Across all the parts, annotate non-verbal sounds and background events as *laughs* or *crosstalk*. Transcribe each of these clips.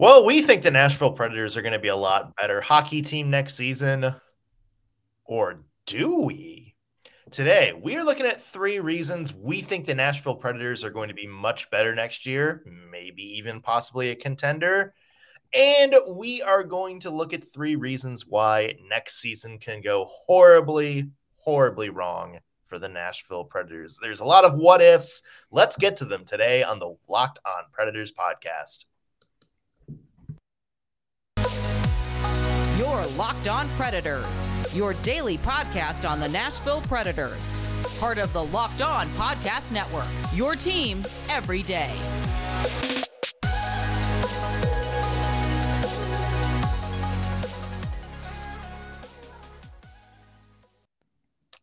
Well, we think the Nashville Predators are going to be a lot better hockey team next season. Or do we? Today, we are looking at three reasons we think the Nashville Predators are going to be much better next year, maybe even possibly a contender. And we are going to look at three reasons why next season can go horribly, horribly wrong for the Nashville Predators. There's a lot of what ifs. Let's get to them today on the Locked On Predators podcast. Your Locked On Predators, your daily podcast on the Nashville Predators. Part of the Locked On Podcast Network, your team every day.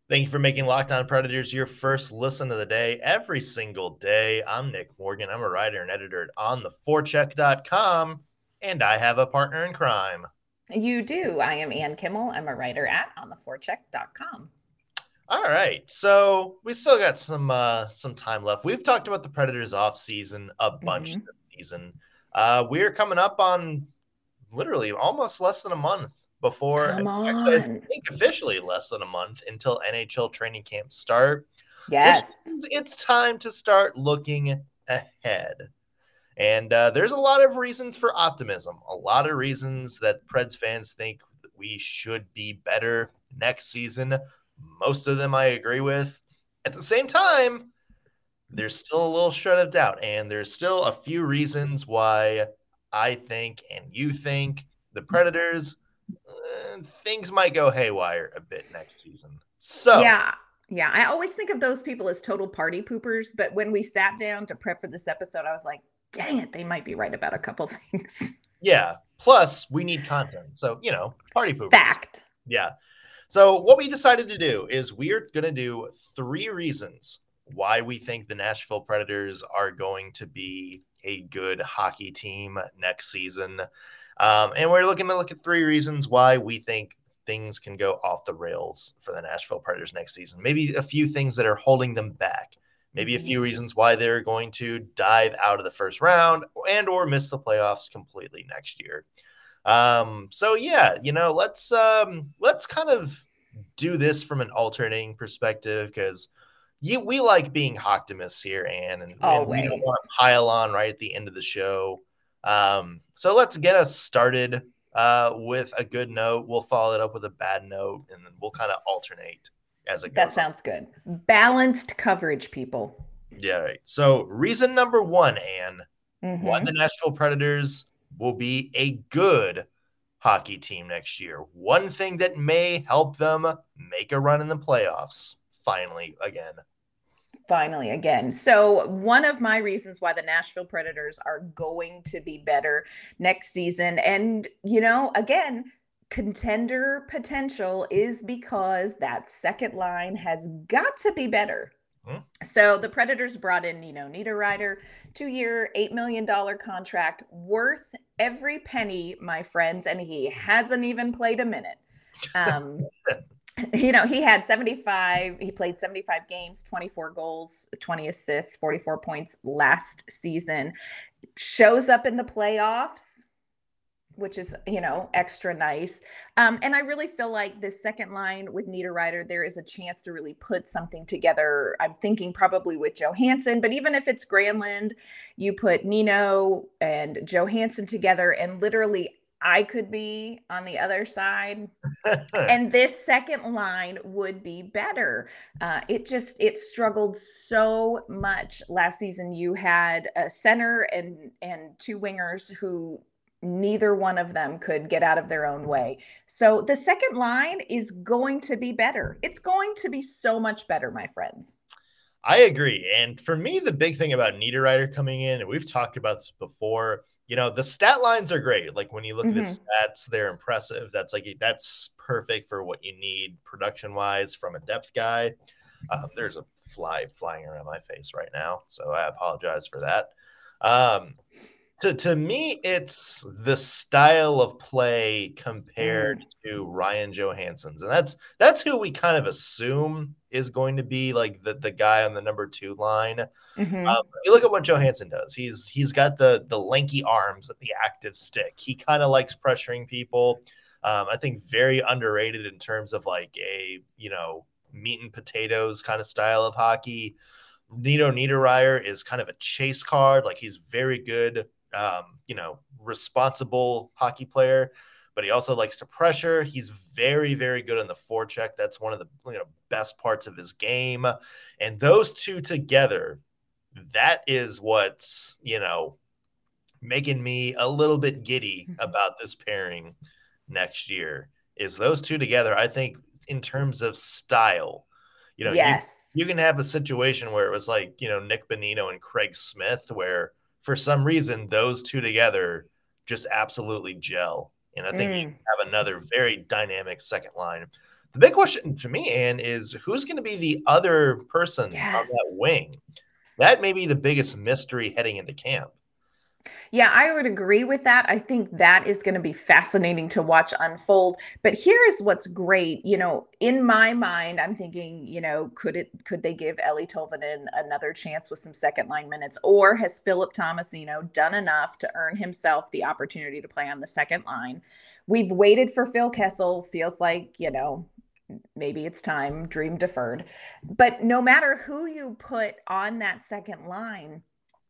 Thank you for making Locked On Predators your first listen of the day every single day. I'm Nick Morgan. I'm a writer and editor at ontheforecheck.com, and I have a partner in crime. You do. I am Ann Kimmel. I'm a writer at ontheforecheck.com. All right. So we still got some uh some time left. We've talked about the Predators off season a bunch Mhm. this season. Uh we're coming up on literally almost less than a month before actually, I think officially less than a month until NHL training camps start. Yes. It's time to start looking ahead. And uh, there's a lot of reasons for optimism, a lot of reasons that Preds fans think we should be better next season. Most of them I agree with. At the same time, there's still a little shred of doubt, and there's still a few reasons why I think and you think the Predators uh, things might go haywire a bit next season. So Yeah. Yeah. I always think of those people as total party poopers. But when we sat down to prep for this episode, I was like, dang it, they might be right about a couple *laughs* things. Yeah. Plus, we need content. So, you know, party poopers. Fact. Yeah. So, what we decided to do is we're going to do three reasons why we think the Nashville Predators are going to be a good hockey team next season. Um, and we're looking to look at three reasons why we think things can go off the rails for the Nashville Predators next season. Maybe a few things that are holding them back. Maybe a few reasons why they're going to dive out of the first round and or miss the playoffs completely next year. Um, so yeah, you know, let's um let's kind of do this from an alternating perspective because you we like being optimists here, Anne, and, and we don't want to pile on right at the end of the show. Um, so let's get us started uh with a good note. We'll follow it up with a bad note, and then we'll kind of alternate as it goes. That sounds good. Balanced coverage, people. yeah, right. So reason number one, Anne, why Mhm. the Nashville Predators will be a good hockey team next year. One thing that may help them make a run in the playoffs finally again. Finally, again. So, one of my reasons why the Nashville Predators are going to be better next season, and, you know, again, contender potential is because that second line has got to be better. Hmm. So, the Predators brought in Nino Niederreiter, two year, $8 million contract, worth every penny, my friends, and he hasn't even played a minute. Um, *laughs* you know, he had 75, he played 75 games, 24 goals, 20 assists, 44 points last season. Shows up in the playoffs, which is, you know, extra nice. Um, and I really feel like this second line with Nino Niederreiter, there is a chance to really put something together. I'm thinking probably with Johansen, but even if it's Granlund, you put Nino and Johansen together, and literally I could be on the other side *laughs* and this second line would be better. Uh, it just it struggled so much last season. You had a center and and two wingers who neither one of them could get out of their own way. So the second line is going to be better. It's going to be so much better, my friends. I agree. And for me, the big thing about Niederreiter coming in, and we've talked about this before, you know, the stat lines are great. Like when you look at his stats, they're impressive. That's like that's perfect for what you need production wise from a depth guy. Um, there's a fly flying around my face right now, so I apologize for that. Um, to, to me, it's the style of play compared mm. to Ryan Johansen's, and that's that's who we kind of assume is going to be like the, the guy on the number two line. Mm-hmm. Um, you look at what Johansen does. He's he's got the the lanky arms and the active stick. He kind of likes pressuring people. Um, I think very underrated in terms of like a you know meat and potatoes kind of style of hockey. Nino Niederreiter is kind of a chase card. Like he's very good um, you know, responsible hockey player, but he also likes to pressure. He's very, very good on the forecheck. That's one of the you know best parts of his game. And those two together, that is what's you know making me a little bit giddy mm-hmm. about this pairing next year. Is those two together? I think in terms of style, you know, yes. you, you can have a situation where it was like you know Nick Bonino and Craig Smith, where for some reason those two together just absolutely gel. And I think mm. you have another very dynamic second line. The big question to me, Ann, is who's going to be the other person yes. on that wing? That may be the biggest mystery heading into camp. Yeah, I would agree with that. I think that is going to be fascinating to watch unfold. But here's what's great. You know, in my mind, I'm thinking, you know, could it could they give Eeli Tolvanen another chance with some second line minutes, or has Philip Tomasino done enough to earn himself the opportunity to play on the second line? We've waited for Phil Kessel. Feels like you know maybe it's time. Dream deferred. But no matter who you put on that second line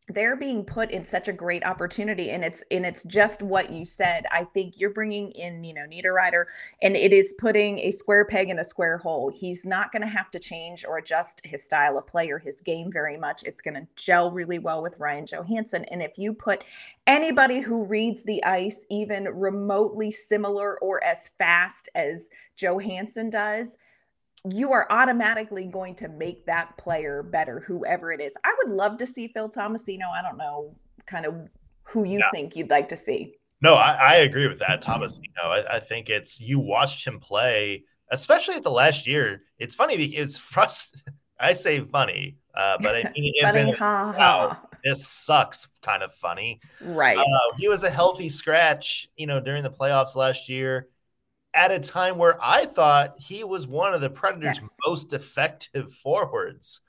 they're being put in such a great opportunity and it's and it's just what you said. I think you're bringing in you know niederreiter and it is putting a square peg in a square hole. He's not going to have to change or adjust his style of play or his game very much. It's going to gel really well with ryan johansen and if you put anybody who reads the ice even remotely similar or as fast as johansen does you are automatically going to make that player better, whoever it is. I would love to see Phil Tomasino. I don't know kind of who you yeah. think you'd like to see. No, I, I agree with that, Tomasino. I, I think it's you watched him play, especially at the last year. It's funny because frust- I say funny, uh, but I *laughs* mean it funny, isn't. Ha, ha. this sucks kind of funny. Right. Uh, he was a healthy scratch, you know, during the playoffs last year at a time where I thought he was one of the Predators' yes. most effective forwards.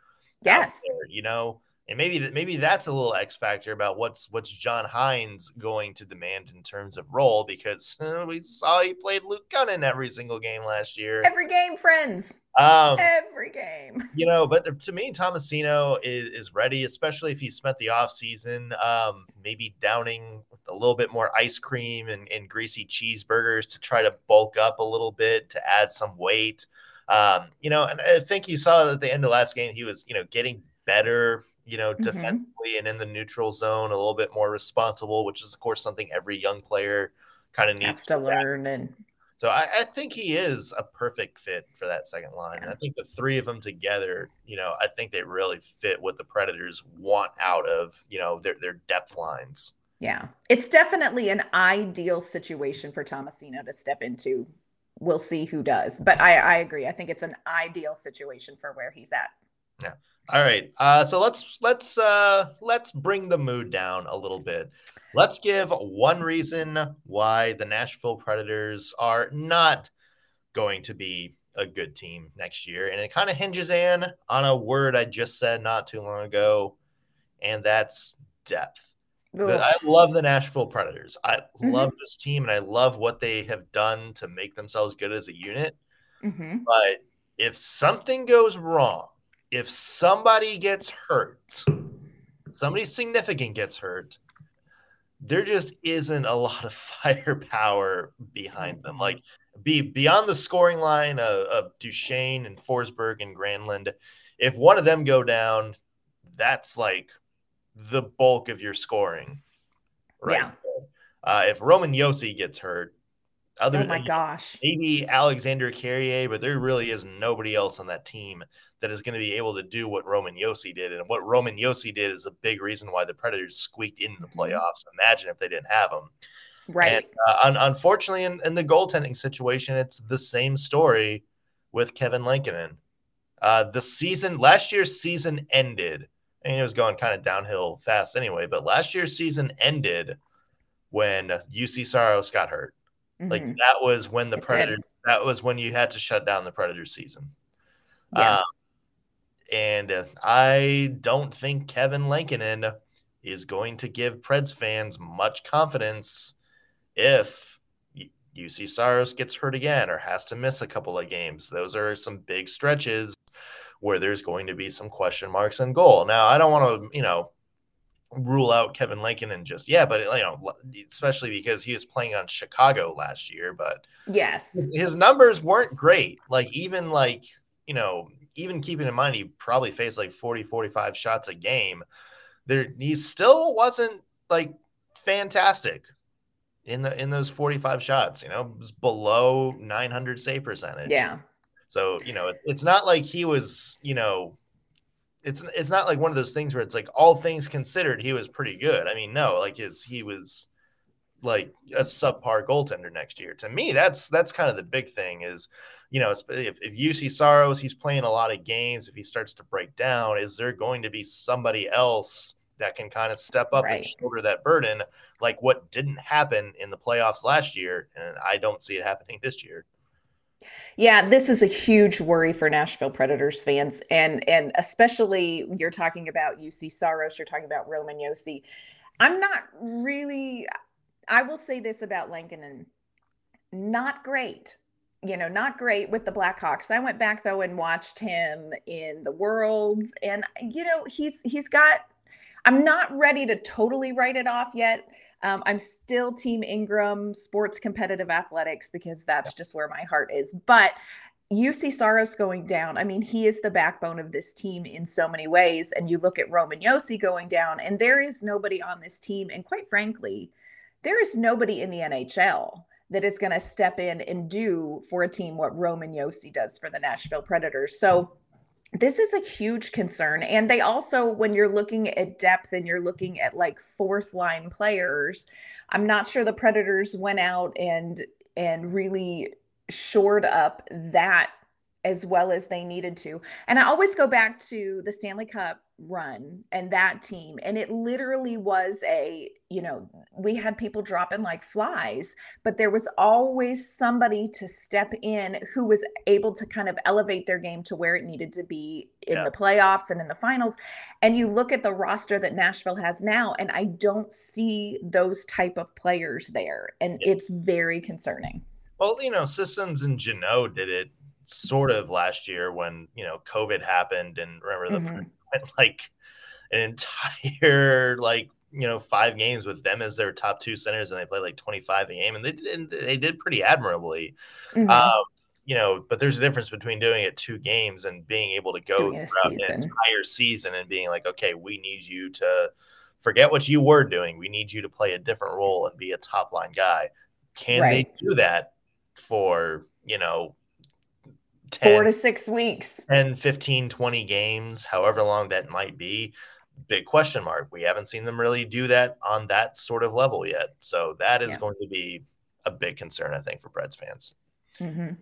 Yes, there, you know, and maybe that maybe that's a little X factor about what's what's John Hynes going to demand in terms of role because *laughs* we saw he played Luke Kunin every single game last year. Every game, friends. Um, every game. You know, but to me, Tomasino is, is ready, especially if he spent the off season um, maybe downing a little bit more ice cream and, and greasy cheeseburgers to try to bulk up a little bit to add some weight. Um, you know, and I think you saw at the end of last game he was, you know, getting better you know, mm-hmm. defensively and in the neutral zone, a little bit more responsible, which is of course something every young player kind of needs to, to learn. And so I, I, think he is a perfect fit for that second line. Yeah. And I think the three of them together, you know, I think they really fit what the Predators want out of, you know, their their depth lines. Yeah. It's definitely an ideal situation for Tomasino to step into. We'll see who does. But I, I agree. I think it's an ideal situation for where he's at. Yeah. All right. Uh, so let's let's uh, let's bring the mood down a little bit. Let's give one reason why the Nashville Predators are not going to be a good team next year, and it kind of hinges in on a word I just said not too long ago, and that's depth. Ugh. I love the Nashville Predators. I mm-hmm. love this team, and I love what they have done to make themselves good as a unit. Mm-hmm. But if something goes wrong if somebody gets hurt, somebody significant gets hurt, there just isn't a *laughs* lot of firepower behind them. Like be beyond the scoring line of, of Duchene and Forsberg and Granlund. If one of them go down, that's like the bulk of your scoring, right? Yeah. Uh, if Roman Josi gets hurt, other oh my gosh, maybe Alexander Carrier, but there really is nobody else on that team that is going to be able to do what Roman Josi did. And what Roman Josi did is a big reason why the Predators squeaked into the mm-hmm. playoffs. Imagine if they didn't have him. Right. And, uh, un- unfortunately, in, in, the goaltending situation, it's the same story with Kevin Lankinen. Uh, the season, last year's season ended, I mean, it was going kind of downhill fast anyway. But last year's season ended when Juuse Saros got hurt. Mm-hmm. Like that was when the it Predators. Did. That was when you had to shut down the predator season. Yeah. Um, and I don't think Kevin Lankinen is going to give Preds fans much confidence if Juuse Saros gets hurt again or has to miss a couple of games. Those are some big stretches where there's going to be some question marks on goal. Now, I don't want to, you know, rule out Kevin Lankinen just yeah, but you know, especially because he was playing on Chicago last year, but yes, his numbers weren't great. Like even like, you know, even keeping in mind he probably faced like 40 45 shots a game, there he still wasn't like fantastic in the in those 45 shots, you know, it was below 900 save percentage. Yeah. So, you know, it, it's not like he was, you know, it's it's not like one of those things where it's like all things considered, he was pretty good. I mean, no, like his he was like a subpar goaltender next year. To me, that's that's kind of the big thing is, you know, if, if Juuse Saros, he's playing a lot of games. If he starts to break down, is there going to be somebody else that can kind of step up right. and shoulder that burden, like what didn't happen in the playoffs last year? And I don't see it happening this year. Yeah, this is a huge worry for Nashville Predators fans, and and especially you're talking about Juuse Saros, you're talking about Roman Josi. I'm not really. I will say this about Lankinen, not great. You know, not great with the Blackhawks. I went back though and watched him in the Worlds, and you know he's he's got. I'm not ready to totally write it off yet um, I'm still Team Ingram Sports Competitive Athletics because that's just where my heart is. But you see Saros going down. I mean, he is the backbone of this team in so many ways. And you look at Roman Josi going down, and there is nobody on this team. And quite frankly, there is nobody in the NHL that is going to step in and do for a team what Roman Josi does for the Nashville Predators. So this is a huge concern. And they also, when you're looking at depth and you're looking at like fourth line players, I'm not sure the Predators went out and and really shored up that as well as they needed to. And I always go back to the Stanley Cup run and that team. And it literally was a, you know, we had people dropping like flies, but there was always somebody to step in who was able to kind of elevate their game to where it needed to be in yeah. the playoffs and in the finals. And you look at the roster that Nashville has now, and I don't see those type of players there. And yeah. it's very concerning. Well, you know, Sissons and Jeannot did it sort of last year when you know COVID happened, and remember the mm-hmm. *laughs* like an entire like you know five games with them as their top two centers, and they played like twenty five a game, and they did they did pretty admirably. Mm-hmm. Um, you know, but there's a difference between doing it two games and being able to go doing throughout an entire season and being like, okay, we need you to forget what you were doing. We need you to play a different role and be a top line guy. Can right. they do that for, you know, 10, four to six weeks. 10 15 20 games however long that might be. Big question mark. We haven't seen them really do that on that sort of level yet. So that is yeah. going to be a big concern i think for Preds fans. Mm-hmm.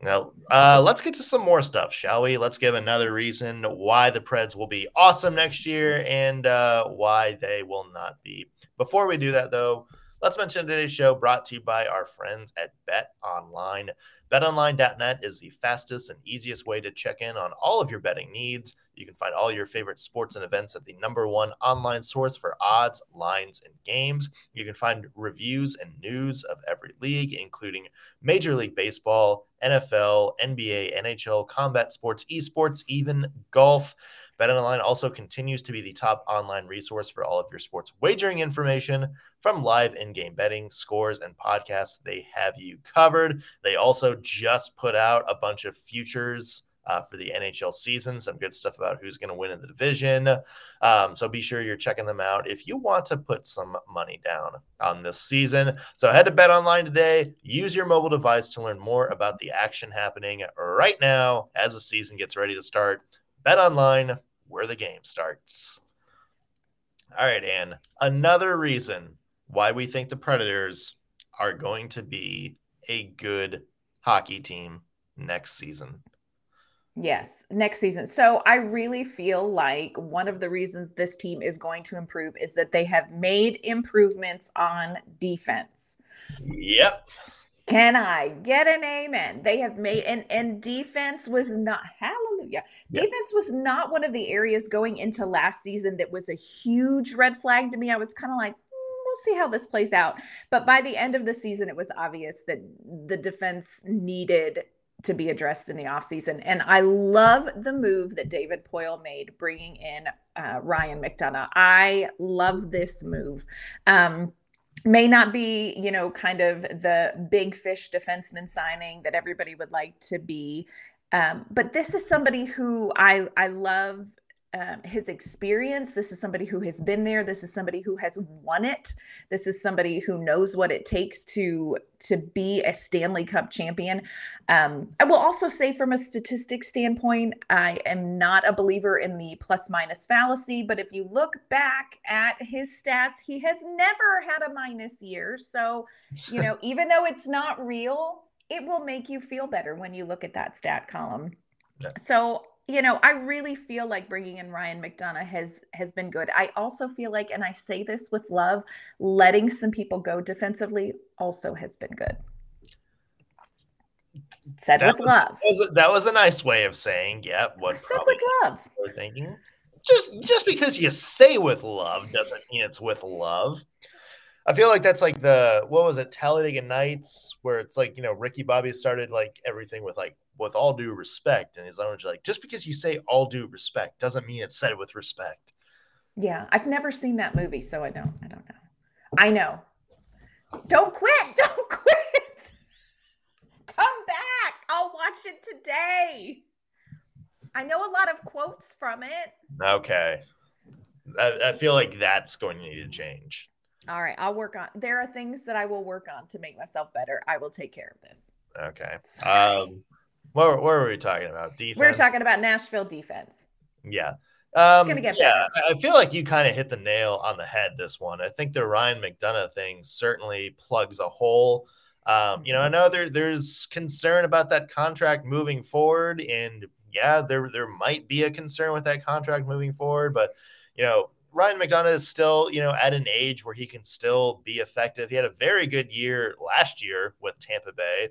now uh, let's get to some more stuff shall we? Let's give another reason why the preds will be awesome next year and uh, why they will not be. Before we do that though Let's mention today's show brought to you by our friends at Bet Online. BetOnline.net is the fastest and easiest way to check in on all of your betting needs. You can find all your favorite sports and events at the number one online source for odds, lines, and games. You can find reviews and news of every league, including Major League Baseball, NFL, NBA, NHL, combat sports, esports, even golf. BetOnline also continues to be the top online resource for all of your sports wagering information from live in-game betting, scores, and podcasts. They have you covered. They also just put out a bunch of futures uh, for the NHL season. Some good stuff about who's going to win in the division. Um, so be sure you're checking them out if you want to put some money down on this season. So head to Bet Online today. Use your mobile device to learn more about the action happening right now as the season gets ready to start. Bet Online, where the game starts. All right, Ann. Another reason why we think the Predators are going to be a good hockey team next season. Yes, next season. So I really feel like one of the reasons this team is going to improve is that they have made improvements on defense. Yep. Can I get an amen? They have made and and defense was not hallelujah. Yeah. Defense was not one of the areas going into last season that was a huge red flag to me. I was kind of like, "Mm, we'll see how this plays out. But by the end of the season, it was obvious that the defense needed to be addressed in the offseason. And I love the move that David Poile made, bringing in uh, Ryan McDonagh. I love this move. Um, may not be, you know, kind of the big fish defenseman signing that everybody would like to be. Um, but this is somebody who I I love um, his experience. This is somebody who has been there. This is somebody who has won it. This is somebody who knows what it takes to to be a Stanley Cup champion. Um, I will also say, from a statistics standpoint, I am not a believer in the plus minus fallacy. But if you look back at his stats, he has never had a minus year. So, you know, *laughs* even though it's not real, it will make you feel better when you look at that stat column. Yeah. So you know, I really feel like bringing in Ryan McDonagh has has been good. I also feel like, and I say this with love, letting some people go defensively also has been good. Said That with was- love. That was, a, that was a nice way of saying, yeah, what Said with love. we're thinking. Just just because you say with love doesn't mean it's with love. I feel like that's like the what was it, Talladega Nights, where it's like, you know, Ricky Bobby started like everything with like with all due respect. And his owners like, just because you say all due respect doesn't mean it's said with respect. Yeah, I've never seen that movie, so I don't. I don't know. I know. Don't quit. *laughs* Don't quit. Come back. I'll watch it today. I know a lot of quotes from it. Okay. I, I feel like that's going to need to change. All right, I'll work on. There are things that I will work on to make myself better. I will take care of this. Okay. Um what, what were we talking about? Defense. We're talking about Nashville defense. Yeah. Um, yeah, I I feel like you kind of hit the nail on the head this one. I think the Ryan McDonagh thing certainly plugs a hole. Um, you know, I know there there's concern about that contract moving forward, and yeah, there there might be a concern with that contract moving forward, but you know, Ryan McDonagh is still, you know, at an age where he can still be effective. He had a very good year last year with Tampa Bay.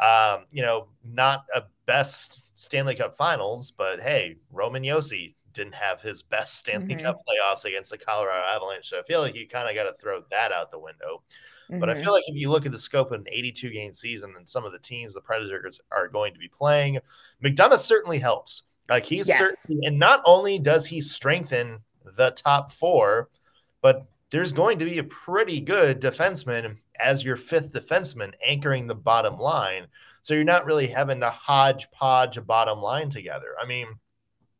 Um, you know, not a best Stanley Cup finals, but hey, Roman Josi didn't have his best Stanley Mhm. Cup playoffs against the Colorado Avalanche. So I feel like you kind of got to throw that out the window. But I Mhm. feel like if you look at the scope of an 82 game season and some of the teams the Predators are going to be playing, McDonagh certainly helps. Like he's Yes. certainly, and not only does he strengthen the top four, but there's going to be a pretty good defenseman as your fifth defenseman anchoring the bottom line. So you're not really having to hodgepodge a bottom line together. I mean,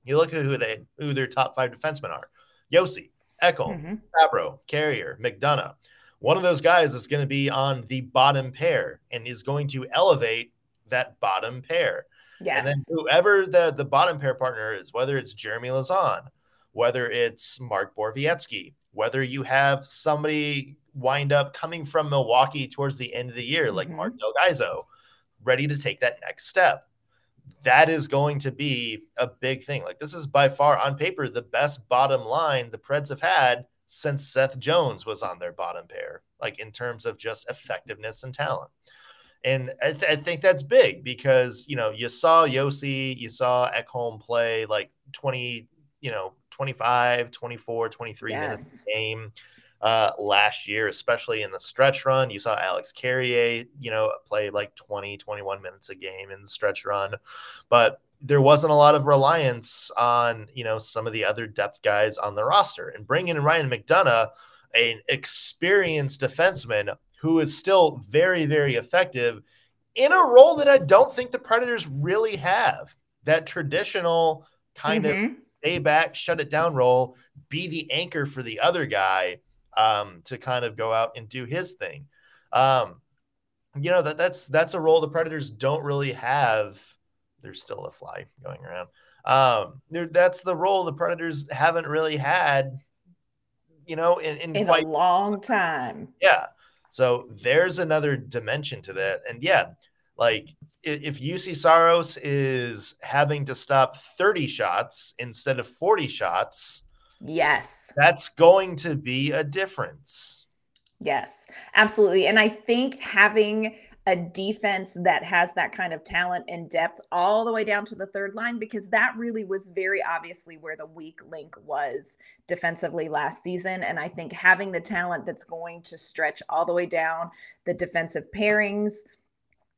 you look at who they who their top five defensemen are: Josi, Ekholm, Mhm. Fabbro, Carrier, McDonagh. One of those guys is going to be on the bottom pair and is going to elevate that bottom pair. Yes. And then whoever the, the bottom pair partner is, whether it's Jeremy Lauzon, whether it's Mark Borowiecki, whether you have somebody wind up coming from Milwaukee towards the end of the year, like Mhm. Mark Del Gaizo, ready to take that next step. That is going to be a big thing. Like this is by far on paper the best bottom line the Preds have had since Seth Jones was on their bottom pair, like in terms of just effectiveness and talent. And I, th- I think that's big because, you know, you saw Josi, you saw Ekholm play like 20, you know, 25, 24, 23 minutes Yes. a game uh, last year, especially in the stretch run. You saw Alex Carrier, you know, play like 20, 21 minutes a game in the stretch run. But there wasn't a lot of reliance on, you know, some of the other depth guys on the roster. And bringing in Ryan McDonagh, an experienced defenseman who is still very, very effective in a role that I don't think the Predators really have. That traditional kind of Mhm. Stay back, shut it down role, be the anchor for the other guy um, to kind of go out and do his thing. Um, you know that that's that's a role the Predators don't really have. There's still a fly going around. Um, that's the role the Predators haven't really had. You know, in, in, in quite a long time. yeah. So there's another dimension to that. And yeah, Like if Juuse Saros is having to stop 30 shots instead of 40 shots, yes, that's going to be a difference. Yes, absolutely. And I think having a defense that has that kind of talent and depth all the way down to the third line because that really was very obviously where the weak link was defensively last season and I think having the talent that's going to stretch all the way down the defensive pairings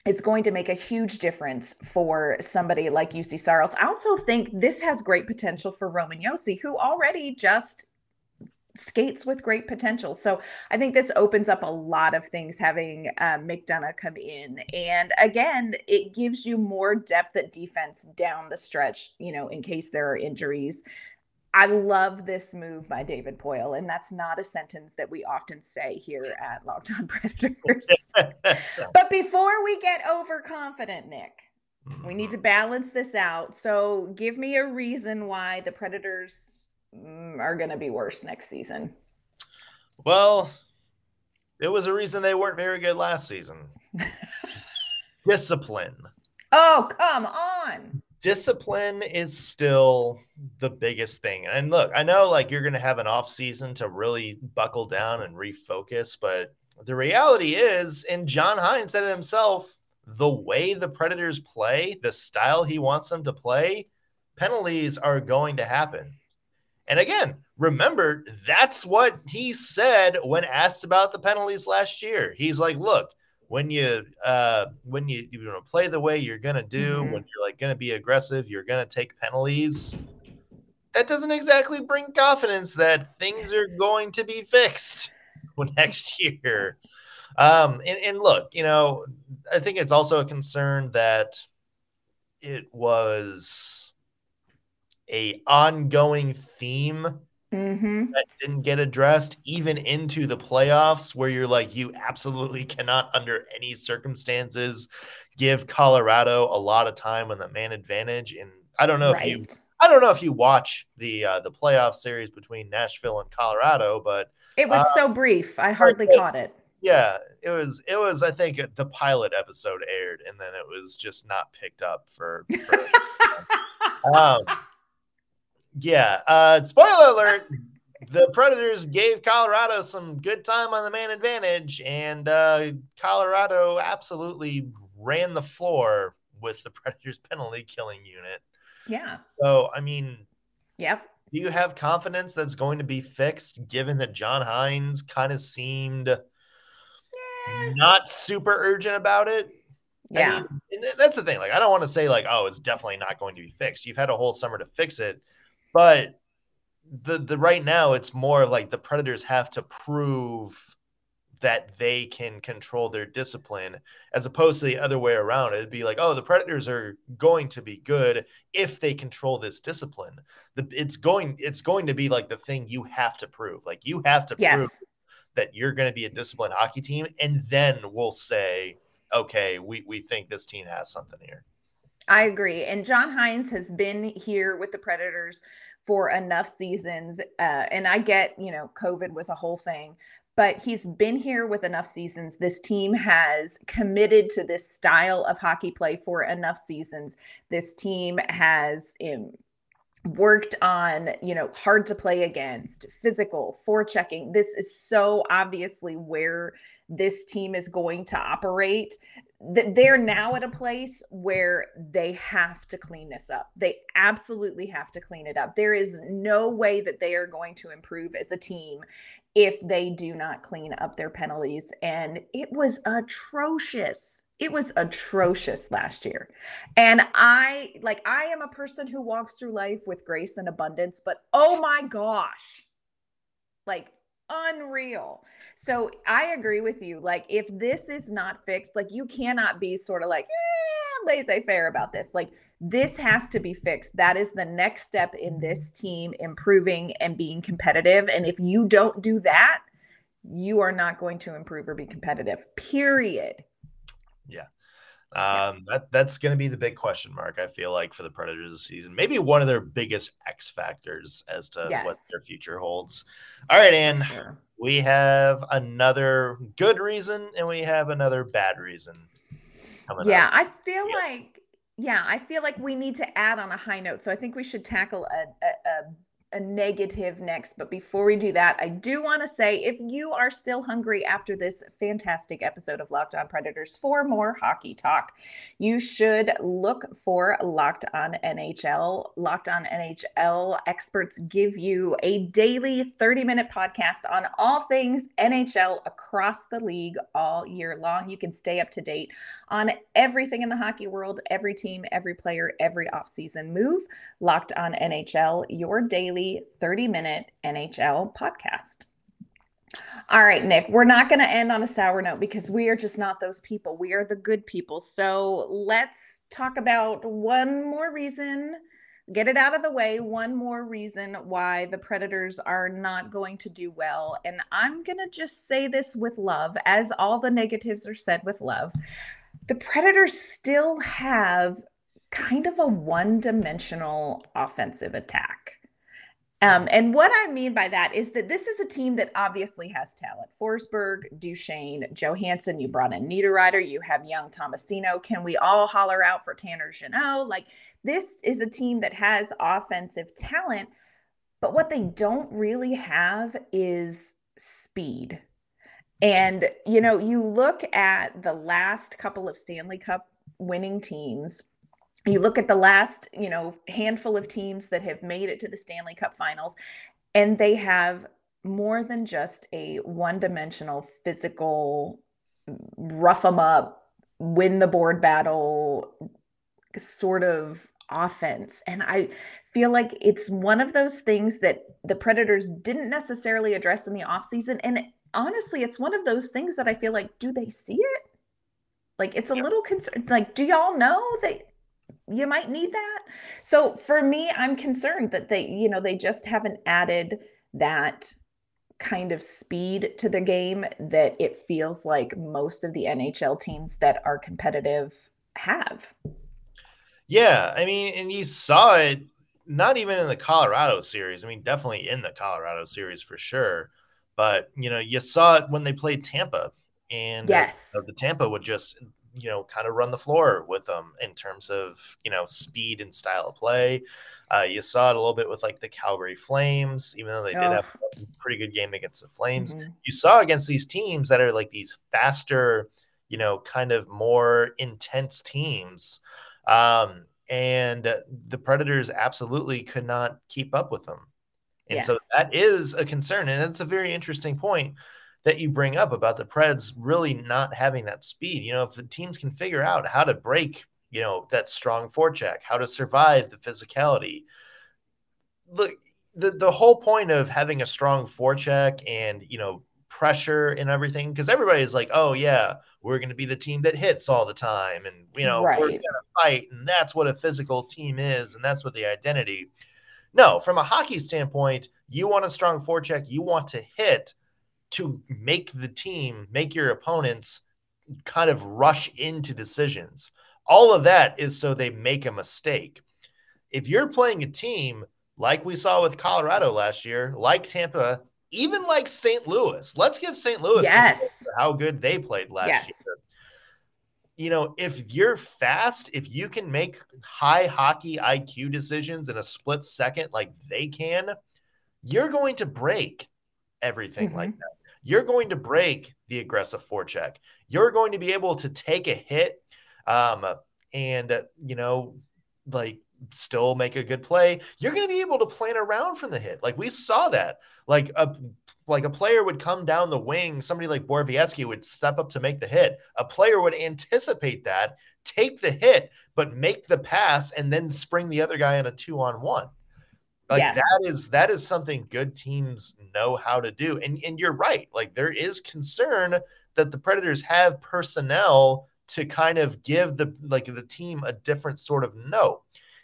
is going to make a huge difference for somebody like Juuse Saros. I also think this has great potential for Roman Josi, who already just skates with great potential. So I think this opens up a lot of things having uh, McDonagh come in. And again, it gives you more depth at defense down the stretch, you know, in case there are injuries. I love this move by David Poile, and that's not a sentence that we often say here at Locked On *laughs* Predators. *laughs* but before we get overconfident, Nick, we need to mm-hmm. balance this out. So give me a reason why the Predators mm, are going to be worse next season. Well, it was a reason they weren't very good last season. *laughs* Discipline. Oh, come on discipline is still the biggest thing. And look, I know like you're going to have an off season to really buckle down and refocus, but the reality is, and John Hynes said it himself, the way the Predators play, the style he wants them to play, penalties are going to happen. And again, remember, that's what he said when asked about the penalties last year. He's like, look, when you uh when you you know play the way you're gonna do mm-hmm. when you're like gonna be aggressive you're gonna take penalties that doesn't exactly bring confidence that things are going to be fixed *laughs* next year um and, and look you know i think it's also a concern that it was a ongoing theme mm-hmm. that didn't get addressed even into the playoffs where you're like you absolutely *laughs* cannot under any circumstances give colorado a lot of time on the man advantage. And i don't know right. if you i don't know if you watch the uh, the playoff series between nashville and colorado but it was uh, so brief. I hardly caught it. Yeah it was it was i think the pilot episode aired and then it was just not picked up for, for *laughs* um yeah. Uh, spoiler alert: the Predators gave Colorado some good time on the man advantage, and uh, Colorado absolutely ran the floor with the *laughs* Predators penalty killing unit. Yeah. So I mean, yep. Do you have confidence that's going to be fixed, given that John Hynes kind of seemed yeah. not super urgent about it? Yeah. I mean, that's the thing. Like, I don't want to say like, oh, it's definitely not going to be fixed. You've had a whole summer to fix it. But the the right now it's more like the Predators have to prove that they can control their discipline as opposed to the other way around. It'd be like, oh, the Predators are going to be good if they control this discipline. The, it's going it's going to be like the thing you have to prove. Like you have to yes. prove that you're going to be a disciplined hockey team, and then we'll say, okay, we we think this team has something here. I agree. And John Hynes has been here with the Predators for enough seasons. Uh, and I get, you know, COVID was a whole thing, but he's been here with enough seasons. This team has committed to this style of hockey play for enough seasons. This team has um, worked on, you know, hard to play against, physical, forechecking. This is so obviously where this team is going to operate they're now at a place where they have to clean this up. They absolutely have to clean it up. There is no way that they are going to improve as a team if they do not clean up their penalties. And it was atrocious. It was atrocious last year. And I, like, I am a person who walks through life with grace and abundance, but oh my gosh, like, unreal. So I agree with you. Like, if this is not fixed, like, you cannot be sort of like, eh, laissez faire about this. Like, this has to be fixed. That is the next step in this team improving and being competitive. And if you don't do that, you are not going to improve or be competitive, period. Um, that that's going to be the big question mark. I feel like for the Predators this season, maybe one of their biggest X factors as to yes. what their future holds. All right, Ann, sure. we have another good reason and we have another bad reason. yeah, up. I feel yeah. like yeah, I feel like we need to add on a high note. So I think we should tackle a, a, a a negative next. But before we do that, I do want to say if you are still hungry after this fantastic episode of Locked On Predators for more hockey talk, you should look for Locked On NHL. Locked On NHL experts give you a daily 30 minute podcast on all things NHL across the league all year long. You can stay up to date on everything in the hockey world, every team, every player, every offseason move. Locked On NHL, your daily daily 30 minute NHL podcast. All right, Nick, we're not going to end on a sour note because we are just not those people. We are the good people. So let's talk about one more reason, get it out of the way. One more reason why the Predators are not going to do well. And I'm going to just say this with love, as all the negatives are said with love. The Predators still have kind of a one dimensional offensive attack. Um, and what I mean by that is that this is a team that obviously has talent. Forsberg, Duchene, Johansen, you brought in Niederreiter, you have young Tomasino. Can we all holler out for Tanner Jeannot? Like this is a team that has offensive talent, but what they don't really have is speed. And, you know, you look at the last couple of Stanley Cup winning teams you look at the last, you know, handful of teams that have made it to the Stanley Cup finals, and they have more than just a one dimensional physical, rough them up, win the board battle sort of offense. And I feel like it's one of those things that the Predators didn't necessarily address in the offseason. And honestly, it's one of those things that I feel like, do they see it? Like it's a yeah. little concerned. Like, do y'all know that you might need that. So for me, I'm concerned that they, you know, they just haven't added that kind of speed to the game that it feels like most of the NHL teams that are competitive have. Yeah, I mean, and you saw it not even in the Colorado series. I mean, definitely in the Colorado series for sure. But you know, you saw it when they played Tampa, and yes, uh, the Tampa would just you know, kind of run the floor with them in terms of, you know, speed and style of play. Uh, you saw it a little bit with like the Calgary Flames, even though they did oh. have a pretty good game against the Flames. Mm-hmm. You saw against these teams that are like these faster, you know, kind of more intense teams. Um, and the Predators absolutely could not keep up with them. And yes. so that is a concern. And it's a very interesting point that you bring up about the Preds really not having that speed. You know, if the teams can figure out how to break, you know, that strong forecheck, how to survive the physicality. Look, the, the whole point of having a strong forecheck and, you know, pressure and everything, because everybody's like, oh, yeah, we're going to be the team that hits all the time. And, you know, right. we're going to fight. And that's what a physical team is. And that's what the identity. No, from a hockey standpoint, you want a strong forecheck, you want to hit to make the team, make your opponents kind of rush into decisions. All of that is so they make a mistake. If you're playing a team like we saw with Colorado last year, like Tampa, even like St. Louis, let's give St. Louis yes. how good they played last yes. year. You know, if you're fast, if you can make high hockey IQ decisions in a split second like they can, you're going to break everything mm-hmm. like that you're going to break the aggressive forecheck. You're going to be able to take a hit um, and, you know, like still make a good play. You're going to be able to plan around from the hit. Like we saw that. Like a like a player would come down the wing, somebody like Borowiecki would step up to make the hit. A player would anticipate that, take the hit, but make the pass and then spring the other guy in a 2 on 1. Like yes. that is that is something good teams know how to do. And and you're right. Like there is concern that the Predators have personnel to kind of give the like the team a different sort of note.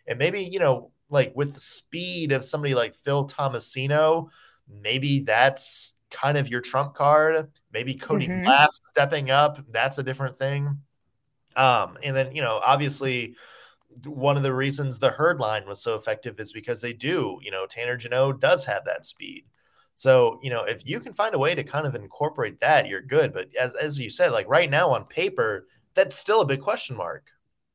And maybe, you know, like with the speed of somebody like Phil Tomasino, maybe that's kind of your trump card. Maybe Cody mm-hmm. Glass stepping up, that's a different thing. Um, and then, you know, obviously one of the reasons the herd line was so effective is because they do, you know, Tanner Jeannot does have that speed. So, you know, if you can find a way to kind of incorporate that, you're good. But as, as you said, like right now on paper, that's still a big question mark.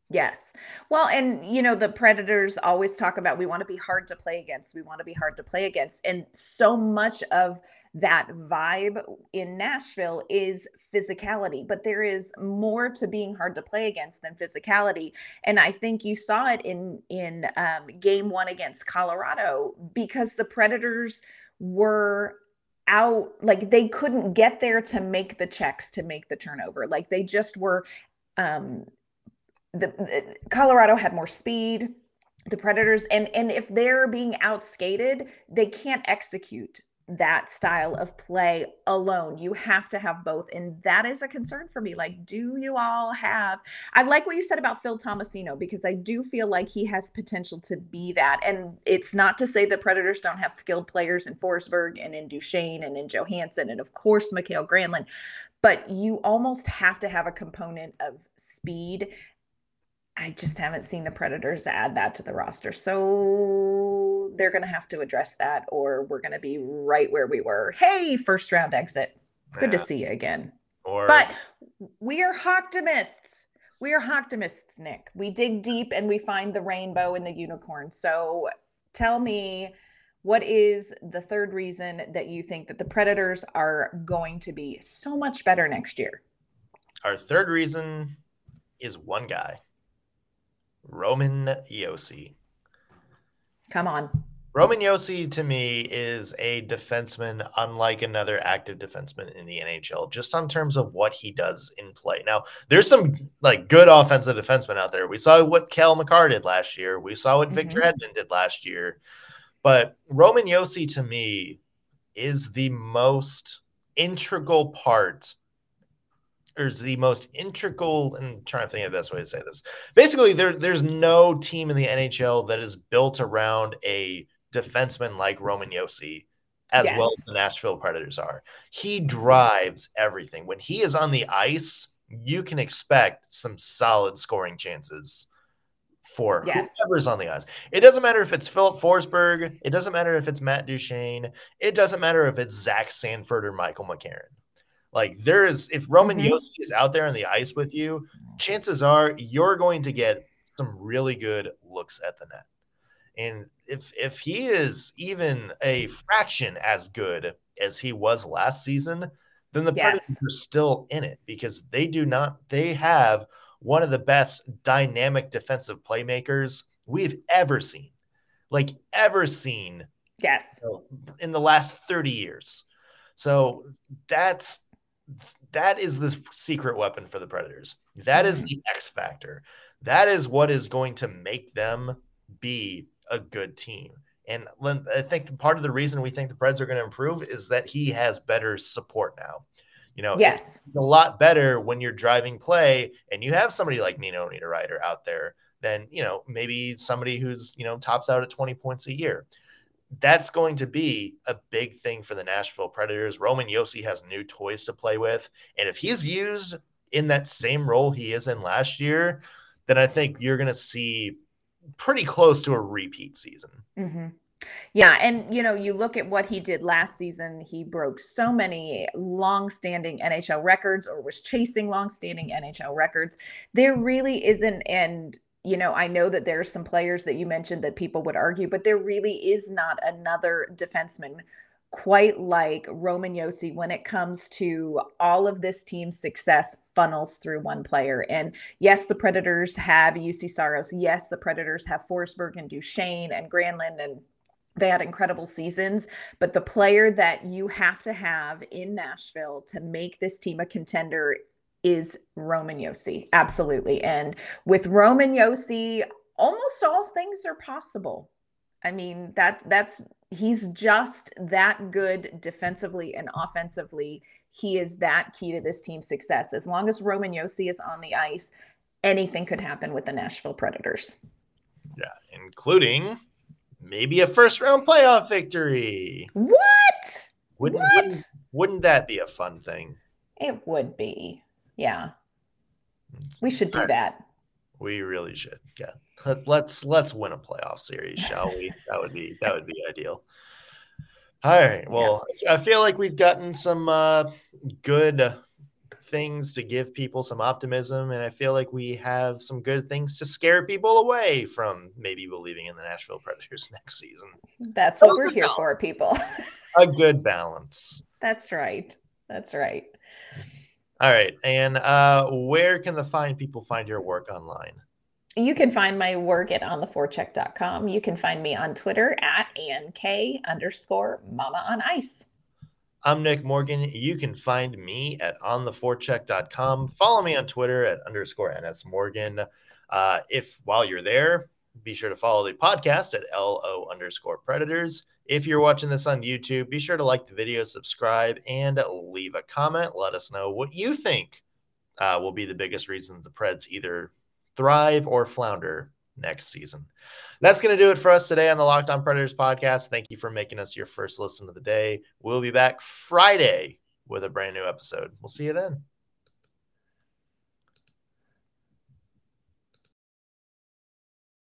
Yes. Well, and you know, the Predators always talk about we want to be hard to play against. We want to be hard to play against. And so much of that vibe in Nashville is physicality, but there is more to being hard to play against than physicality. And I think you saw it in in um, game one against Colorado because the Predators were out like they couldn't get there to make the checks to make the turnover like they just were um the, the Colorado had more speed the predators and and if they're being outskated they can't execute that style of play alone. You have to have both. And that is a concern for me. Like, do you all have? I like what you said about Phil Tomasino because I do feel like he has potential to be that. And it's not to say that Predators don't have skilled players in Forsberg and in Duchene and in Johansen and, of course, Mikael Granlund. But you almost have to have a component of speed I just haven't seen the Predators add that to the roster. So they're going to have to address that, or we're going to be right where we were. Hey, first round exit. Good yeah. to see you again. Or... But we are optimists. We are optimists, Nick. We dig deep and we find the rainbow and the unicorn. So tell me, what is the third reason that you think that the Predators are going to be so much better next year? Our third reason is one guy. Roman Josi. Come on. Roman Josi to me is a defenseman unlike another active defenseman in the NHL, just on terms of what he does in play. Now, there's some like good offensive defensemen out there. We saw what Cale Makar did last year. We saw what mm-hmm. Victor Hedman did last year. But Roman Josi to me is the most integral part is the most integral and trying to think of the best way to say this. Basically, there there's no team in the NHL that is built around a defenseman like Roman Josi as yes. well as the Nashville Predators are. He drives everything. When he is on the ice, you can expect some solid scoring chances for yes. whoever's on the ice. It doesn't matter if it's Philip Forsberg, it doesn't matter if it's Matt Duchene, it doesn't matter if it's Zach Sanford or Michael McCarron. Like there is, if Roman mm-hmm. Josi is out there on the ice with you, chances are you're going to get some really good looks at the net. And if if he is even a fraction as good as he was last season, then the yes. Predators are still in it because they do not they have one of the best dynamic defensive playmakers we've ever seen. Like ever seen. Yes. In the last 30 years. So that's that is the secret weapon for the Predators. That is mm-hmm. the X factor. That is what is going to make them be a good team. And I think part of the reason we think the Preds are going to improve is that he has better support now. You know, yes, a lot better when you're driving play and you have somebody like Nino Niederreiter out there than, you know, maybe somebody who's, you know, tops out at 20 points a year that's going to be a big thing for the Nashville Predators. Roman Josi has new toys to play with. And if he's used in that same role he is in last year, then I think you're going to see pretty close to a repeat season. Mm-hmm. Yeah, and you know, you look at what he did last season, he broke so many long-standing NHL records or was chasing long-standing NHL records. There really isn't and you know, I know that there are some players that you mentioned that people would argue, but there really is not another defenseman quite like Roman Josi when it comes to all of this team's success funnels through one player. And yes, the Predators have Juuse Saros. Yes, the Predators have Forsberg and Duchene and Granlund and they had incredible seasons, but the player that you have to have in Nashville to make this team a contender is Roman Josi. Absolutely. And with Roman Josi, almost all things are possible. I mean, that that's he's just that good defensively and offensively. He is that key to this team's success. As long as Roman Josi is on the ice, anything could happen with the Nashville Predators. Yeah, including maybe a first round playoff victory. What? Wouldn't, what? Wouldn't, wouldn't that be a fun thing? It would be. Yeah. We should do that. We really should. Yeah. Let's let's win a playoff series, shall we? *laughs* that would be that would be ideal. All right. Well, yeah. I feel like we've gotten some uh, good things to give people some optimism. And I feel like we have some good things to scare people away from maybe believing in the Nashville Predators *laughs* next season. That's what we're here for, people. a good balance. *laughs* That's right. That's right. All right. And uh, where can the fine people find your work online? You can find my work at ontheforecheck.com. You can find me on Twitter at ANK underscore mama on ice. I'm Nick Morgan. You can find me at ontheforecheck.com. Follow me on Twitter at underscore NS Morgan. Uh, if while you're there, be sure to follow the podcast at LO underscore predators. If you're watching this on YouTube, be sure to like the video, subscribe, and leave a comment. Let us know what you think uh, will be the biggest reason the Preds either thrive or flounder next season. That's going to do it for us today on the Locked On Predators podcast. Thank you for making us your first listen of the day. We'll be back Friday with a brand new episode. We'll see you then.